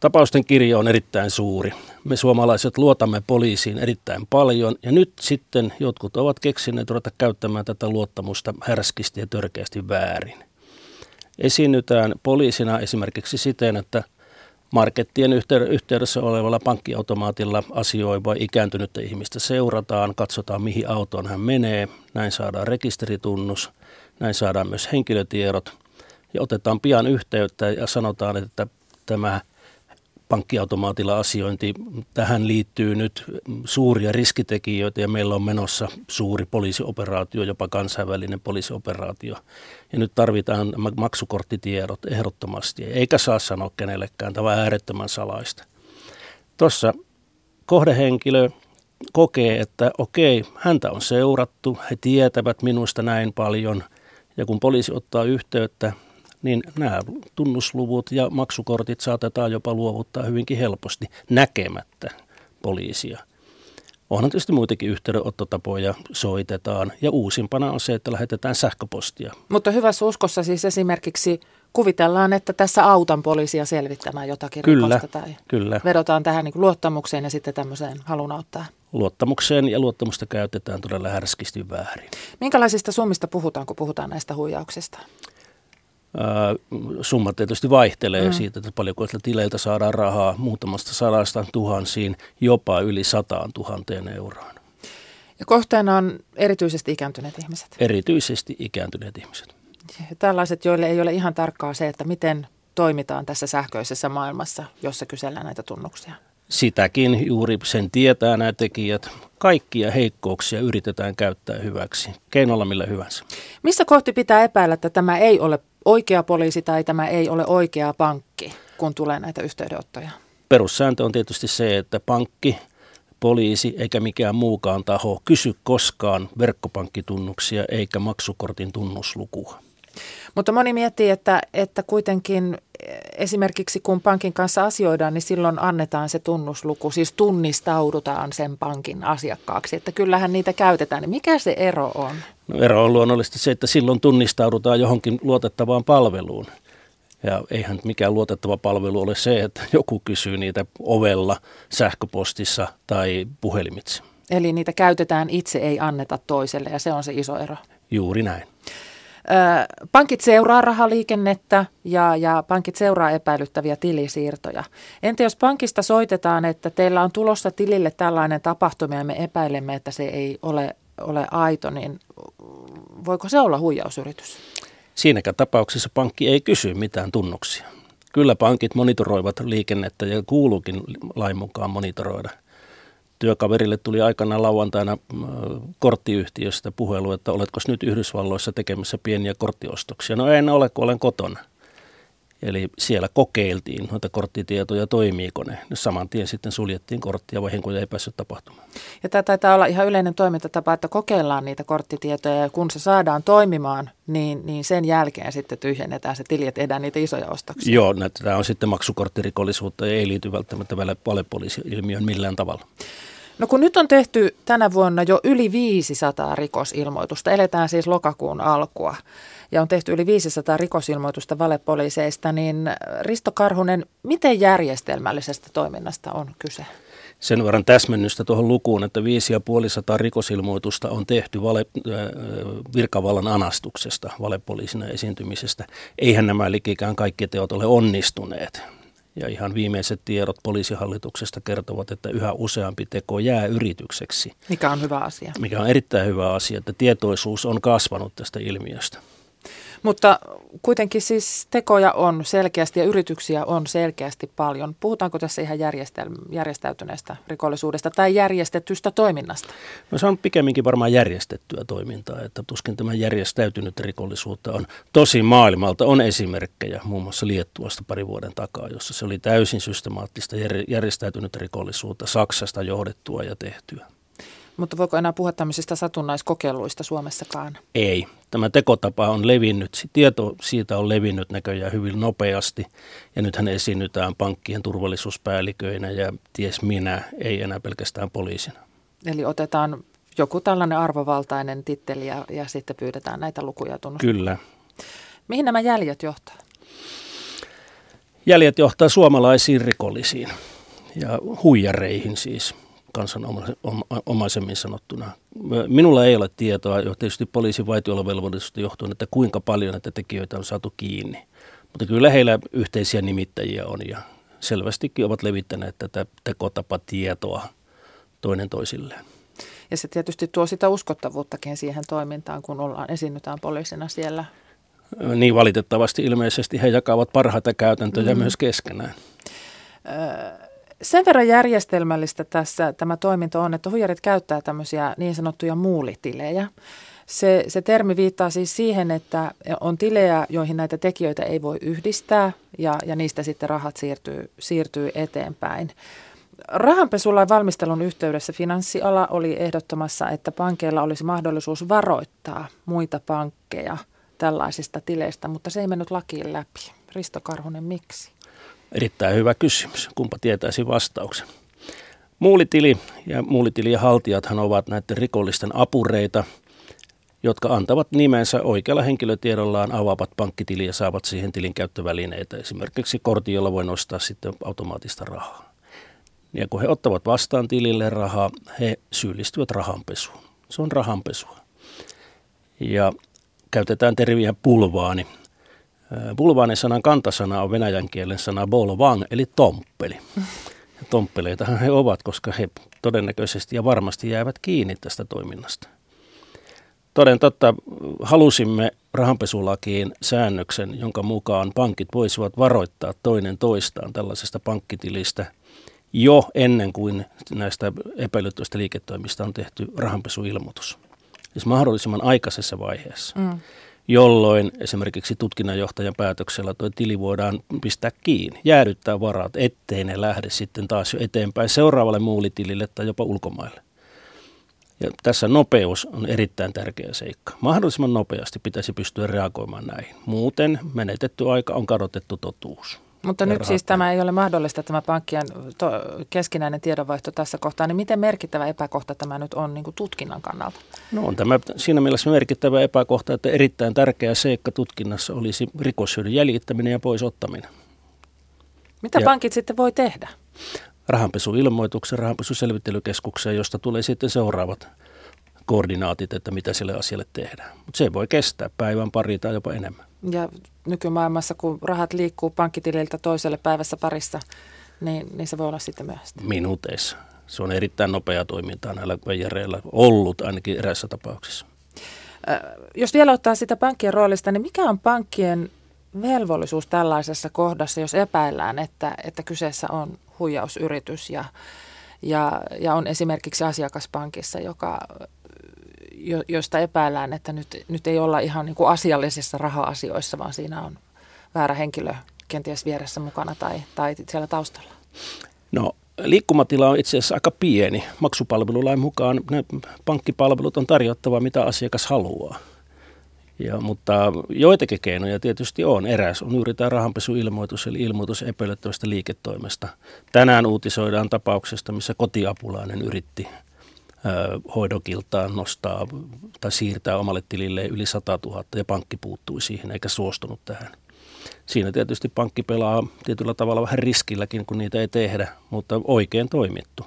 Tapausten kirjo on erittäin suuri. Me suomalaiset luotamme poliisiin erittäin paljon ja nyt sitten jotkut ovat keksineet ruveta käyttämään tätä luottamusta härskisti ja törkeästi väärin. Esiinnytään poliisina esimerkiksi siten, että markettien yhteydessä olevalla pankkiautomaatilla asioiva ikääntynyttä ihmistä seurataan, katsotaan mihin autoon hän menee, näin saadaan rekisteritunnus, näin saadaan myös henkilötiedot ja otetaan pian yhteyttä ja sanotaan, että tämä pankkiautomaatilla asiointi. Tähän liittyy nyt suuria riskitekijöitä ja meillä on menossa suuri poliisioperaatio, jopa kansainvälinen poliisioperaatio. Ja nyt tarvitaan maksukorttitiedot ehdottomasti, eikä saa sanoa kenellekään, tämä on äärettömän salaista. Tuossa kohdehenkilö kokee, että okei, häntä on seurattu, he tietävät minusta näin paljon, ja kun poliisi ottaa yhteyttä, niin nämä tunnusluvut ja maksukortit saatetaan jopa luovuttaa hyvinkin helposti näkemättä poliisia. Onhan tietysti muitakin yhteydenottotapoja, soitetaan ja uusimpana on se, että lähetetään sähköpostia. Mutta hyvässä uskossa siis esimerkiksi kuvitellaan, että tässä autan poliisia selvittämään jotakin kyllä, rikosta tai kyllä. vedotaan tähän niin luottamukseen ja sitten tämmöiseen halun auttaa. Luottamukseen ja luottamusta käytetään todella härskisti väärin. Minkälaisista summista puhutaan, kun puhutaan näistä huijauksista? Summat tietysti vaihtelee mm. siitä, että paljonko tileiltä saadaan rahaa muutamasta sadasta tuhansiin, jopa yli sataan tuhanteen euroon. Ja kohteena on erityisesti ikääntyneet ihmiset? Erityisesti ikääntyneet ihmiset. Ja tällaiset, joille ei ole ihan tarkkaa se, että miten toimitaan tässä sähköisessä maailmassa, jossa kysellään näitä tunnuksia. Sitäkin juuri sen tietää nämä tekijät. Kaikkia heikkouksia yritetään käyttää hyväksi, keinolla millä hyvänsä. Missä kohti pitää epäillä, että tämä ei ole oikea poliisi tai tämä ei ole oikea pankki, kun tulee näitä yhteydenottoja? Perussääntö on tietysti se, että pankki, poliisi eikä mikään muukaan taho kysy koskaan verkkopankkitunnuksia eikä maksukortin tunnuslukua. Mutta moni miettii, että, että kuitenkin esimerkiksi kun pankin kanssa asioidaan, niin silloin annetaan se tunnusluku, siis tunnistaudutaan sen pankin asiakkaaksi, että kyllähän niitä käytetään. Niin mikä se ero on? No ero on luonnollisesti se, että silloin tunnistaudutaan johonkin luotettavaan palveluun. Ja eihän mikään luotettava palvelu ole se, että joku kysyy niitä ovella, sähköpostissa tai puhelimitse. Eli niitä käytetään itse, ei anneta toiselle ja se on se iso ero. Juuri näin. Pankit seuraa rahaliikennettä ja, ja pankit seuraa epäilyttäviä tilisiirtoja. Entä jos pankista soitetaan, että teillä on tulossa tilille tällainen tapahtuma ja me epäilemme, että se ei ole, ole aito, niin voiko se olla huijausyritys? Siinäkään tapauksessa pankki ei kysy mitään tunnuksia. Kyllä pankit monitoroivat liikennettä ja kuuluukin lain mukaan monitoroida – työkaverille tuli aikana lauantaina äh, korttiyhtiöstä puhelu, että oletko nyt Yhdysvalloissa tekemässä pieniä korttiostoksia. No en ole, kun olen kotona. Eli siellä kokeiltiin noita korttitietoja, toimiiko ne. Saman tien sitten suljettiin korttia, vahinkoja ei päässyt tapahtumaan. Ja tämä taitaa olla ihan yleinen toimintatapa, että kokeillaan niitä korttitietoja ja kun se saadaan toimimaan, niin, niin sen jälkeen sitten tyhjennetään se tili, että niitä isoja ostoksia. Joo, tämä on sitten maksukorttirikollisuutta ja ei liity välttämättä valepoliisi-ilmiöön millään tavalla. No kun nyt on tehty tänä vuonna jo yli 500 rikosilmoitusta, eletään siis lokakuun alkua, ja on tehty yli 500 rikosilmoitusta valepoliiseista, niin Risto Karhunen, miten järjestelmällisestä toiminnasta on kyse? Sen verran täsmennystä tuohon lukuun, että 5500 rikosilmoitusta on tehty vale, äh, virkavallan anastuksesta, valepoliisina esiintymisestä. Eihän nämä likikään kaikki teot ole onnistuneet. Ja ihan viimeiset tiedot poliisihallituksesta kertovat, että yhä useampi teko jää yritykseksi. Mikä on hyvä asia. Mikä on erittäin hyvä asia, että tietoisuus on kasvanut tästä ilmiöstä. Mutta kuitenkin siis tekoja on selkeästi ja yrityksiä on selkeästi paljon. Puhutaanko tässä ihan järjestäytyneestä rikollisuudesta tai järjestetystä toiminnasta? No se on pikemminkin varmaan järjestettyä toimintaa, että tuskin tämä järjestäytynyt rikollisuutta on tosi maailmalta. On esimerkkejä muun muassa Liettuasta pari vuoden takaa, jossa se oli täysin systemaattista järjestäytynyt rikollisuutta Saksasta johdettua ja tehtyä. Mutta voiko enää puhua tämmöisistä satunnaiskokeiluista Suomessakaan? Ei. Tämä tekotapa on levinnyt, tieto siitä on levinnyt näköjään hyvin nopeasti. Ja nythän esiinnytään pankkien turvallisuuspäälliköinä ja ties minä, ei enää pelkästään poliisina. Eli otetaan joku tällainen arvovaltainen titteli ja, ja sitten pyydetään näitä lukuja tunnustaa. Kyllä. Mihin nämä jäljet johtaa? Jäljet johtaa suomalaisiin rikollisiin ja huijareihin siis kansanomaisemmin sanottuna. Minulla ei ole tietoa, jo tietysti poliisin vaitiolovelvollisuudesta johtuen, että kuinka paljon näitä tekijöitä on saatu kiinni. Mutta kyllä heillä yhteisiä nimittäjiä on ja selvästikin ovat levittäneet tätä tekotapatietoa toinen toisilleen. Ja se tietysti tuo sitä uskottavuuttakin siihen toimintaan, kun ollaan, esiinnytään poliisina siellä. Niin valitettavasti ilmeisesti he jakavat parhaita käytäntöjä mm. myös keskenään. Sen verran järjestelmällistä tässä tämä toiminto on, että huijarit käyttää tämmöisiä niin sanottuja muulitilejä. Se, se termi viittaa siis siihen, että on tilejä, joihin näitä tekijöitä ei voi yhdistää ja, ja niistä sitten rahat siirtyy, siirtyy eteenpäin. Rahanpesulain valmistelun yhteydessä finanssiala oli ehdottomassa, että pankeilla olisi mahdollisuus varoittaa muita pankkeja tällaisista tileistä, mutta se ei mennyt lakiin läpi. Risto Karhunen, miksi? Erittäin hyvä kysymys. Kumpa tietäisi vastauksen? Muulitili ja muulitilien haltijathan ovat näiden rikollisten apureita, jotka antavat nimensä oikealla henkilötiedollaan, avaavat pankkitili ja saavat siihen tilin käyttövälineitä, esimerkiksi kortin, jolla voi nostaa sitten automaattista rahaa. Ja kun he ottavat vastaan tilille rahaa, he syyllistyvät rahanpesuun. Se on rahanpesua. Ja käytetään terviä pulvaani. Pulvaanin sanan kantasana on venäjän kielen sana bolvang, eli tomppeli. Ja tomppeleitahan he ovat, koska he todennäköisesti ja varmasti jäävät kiinni tästä toiminnasta. Toden totta, halusimme rahanpesulakiin säännöksen, jonka mukaan pankit voisivat varoittaa toinen toistaan tällaisesta pankkitilistä – jo ennen kuin näistä epäilyttävistä liiketoimista on tehty rahanpesuilmoitus. Siis mahdollisimman aikaisessa vaiheessa, mm. Jolloin esimerkiksi tutkinnanjohtajan päätöksellä tuo tili voidaan pistää kiinni, jäädyttää varat, ettei ne lähde sitten taas jo eteenpäin seuraavalle muulitilille tai jopa ulkomaille. Ja tässä nopeus on erittäin tärkeä seikka. Mahdollisimman nopeasti pitäisi pystyä reagoimaan näihin. Muuten menetetty aika on kadotettu totuus. Mutta nyt siis tämä ei ole mahdollista, tämä pankkien to, keskinäinen tiedonvaihto tässä kohtaa. Niin miten merkittävä epäkohta tämä nyt on niin kuin tutkinnan kannalta? No on tämä siinä mielessä merkittävä epäkohta, että erittäin tärkeä seikka tutkinnassa olisi rikoshyödyn jäljittäminen ja poisottaminen. Mitä ja pankit sitten voi tehdä? Rahanpesuilmoituksen, rahanpesuselvittelykeskukseen, josta tulee sitten seuraavat koordinaatit, että mitä sille asialle tehdään. Mutta se voi kestää päivän pari tai jopa enemmän. Ja nykymaailmassa, kun rahat liikkuu pankkitililtä toiselle päivässä parissa, niin, niin se voi olla sitten myöhäistä. Minuuteissa. Se on erittäin nopeaa toimintaa näillä veijareilla ollut ainakin eräissä tapauksissa. Jos vielä ottaa sitä pankkien roolista, niin mikä on pankkien velvollisuus tällaisessa kohdassa, jos epäillään, että, että kyseessä on huijausyritys ja, ja, ja on esimerkiksi asiakaspankissa, joka jo, josta epäillään, että nyt, nyt ei olla ihan niin kuin asiallisissa raha-asioissa, vaan siinä on väärä henkilö kenties vieressä mukana tai, tai siellä taustalla? No liikkumatila on itse asiassa aika pieni. Maksupalvelulain mukaan ne pankkipalvelut on tarjottava, mitä asiakas haluaa. Ja, mutta joitakin keinoja tietysti on. Eräs on juuri tämä rahanpesuilmoitus, eli ilmoitus epäilyttävästä liiketoimesta. Tänään uutisoidaan tapauksesta, missä kotiapulainen yritti hoidokiltaan nostaa tai siirtää omalle tilille yli 100 000 ja pankki puuttui siihen eikä suostunut tähän. Siinä tietysti pankki pelaa tietyllä tavalla vähän riskilläkin, kun niitä ei tehdä, mutta oikein toimittu.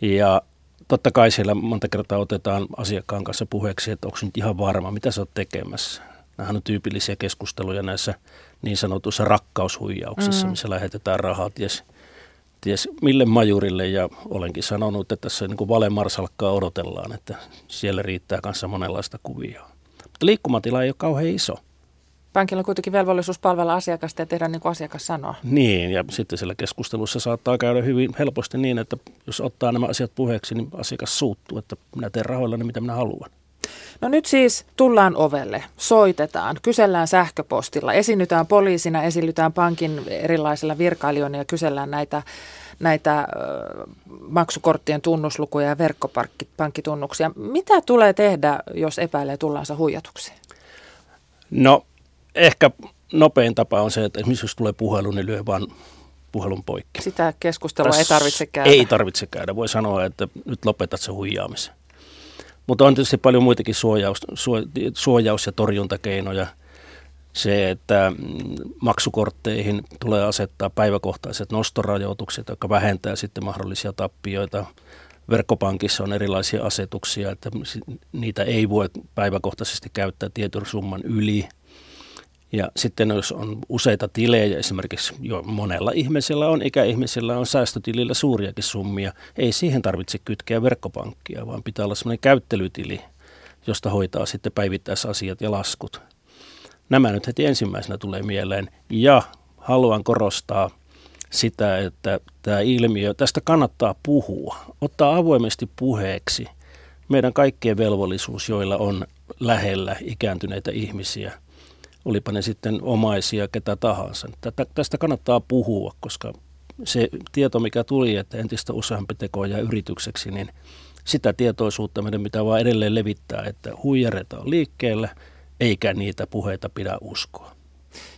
Ja totta kai siellä monta kertaa otetaan asiakkaan kanssa puheeksi, että onko nyt ihan varma, mitä sä oot tekemässä. Nämähän on tyypillisiä keskusteluja näissä niin sanotuissa rakkaushuijauksissa, mm. missä lähetetään rahaa ties ties mille majurille ja olenkin sanonut, että tässä niin valemarsalkkaa odotellaan, että siellä riittää kanssa monenlaista kuvia. Mutta liikkumatila ei ole kauhean iso. Pankilla on kuitenkin velvollisuus palvella asiakasta ja tehdä niin kuin asiakas sanoo. Niin, ja sitten siellä keskustelussa saattaa käydä hyvin helposti niin, että jos ottaa nämä asiat puheeksi, niin asiakas suuttuu, että minä teen rahoillani mitä minä haluan. No nyt siis tullaan ovelle, soitetaan, kysellään sähköpostilla, esiinnytään poliisina, esiinnytään pankin erilaisilla virkailijoilla ja kysellään näitä, näitä maksukorttien tunnuslukuja ja verkkopankkitunnuksia. Mitä tulee tehdä, jos epäilee tullansa huijatuksi? No ehkä nopein tapa on se, että esimerkiksi jos tulee puhelu, niin lyö vaan puhelun poikki. Sitä keskustelua Tässä ei tarvitse käydä. Ei tarvitse käydä. Voi sanoa, että nyt lopetat se huijaamisen. Mutta on tietysti paljon muitakin suojaus, suojaus- ja torjuntakeinoja. Se, että mm, maksukortteihin tulee asettaa päiväkohtaiset nostorajoitukset, jotka vähentää sitten mahdollisia tappioita. Verkkopankissa on erilaisia asetuksia, että niitä ei voi päiväkohtaisesti käyttää tietyn summan yli – ja sitten jos on useita tilejä, esimerkiksi jo monella ihmisellä on, ikäihmisillä on säästötilillä suuriakin summia, ei siihen tarvitse kytkeä verkkopankkia, vaan pitää olla sellainen käyttelytili, josta hoitaa sitten päivittäisasiat ja laskut. Nämä nyt heti ensimmäisenä tulee mieleen. Ja haluan korostaa sitä, että tämä ilmiö, tästä kannattaa puhua, ottaa avoimesti puheeksi meidän kaikkien velvollisuus, joilla on lähellä ikääntyneitä ihmisiä – olipa ne sitten omaisia, ketä tahansa. Tätä, tästä kannattaa puhua, koska se tieto, mikä tuli, että entistä useampi teko jää yritykseksi, niin sitä tietoisuutta meidän pitää vaan edelleen levittää, että huijareita on liikkeellä, eikä niitä puheita pidä uskoa.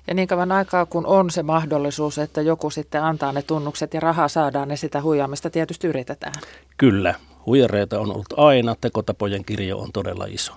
Ja niin kauan aikaa, kun on se mahdollisuus, että joku sitten antaa ne tunnukset ja rahaa saadaan, niin sitä huijaamista tietysti yritetään. Kyllä, huijareita on ollut aina, tekotapojen kirjo on todella iso.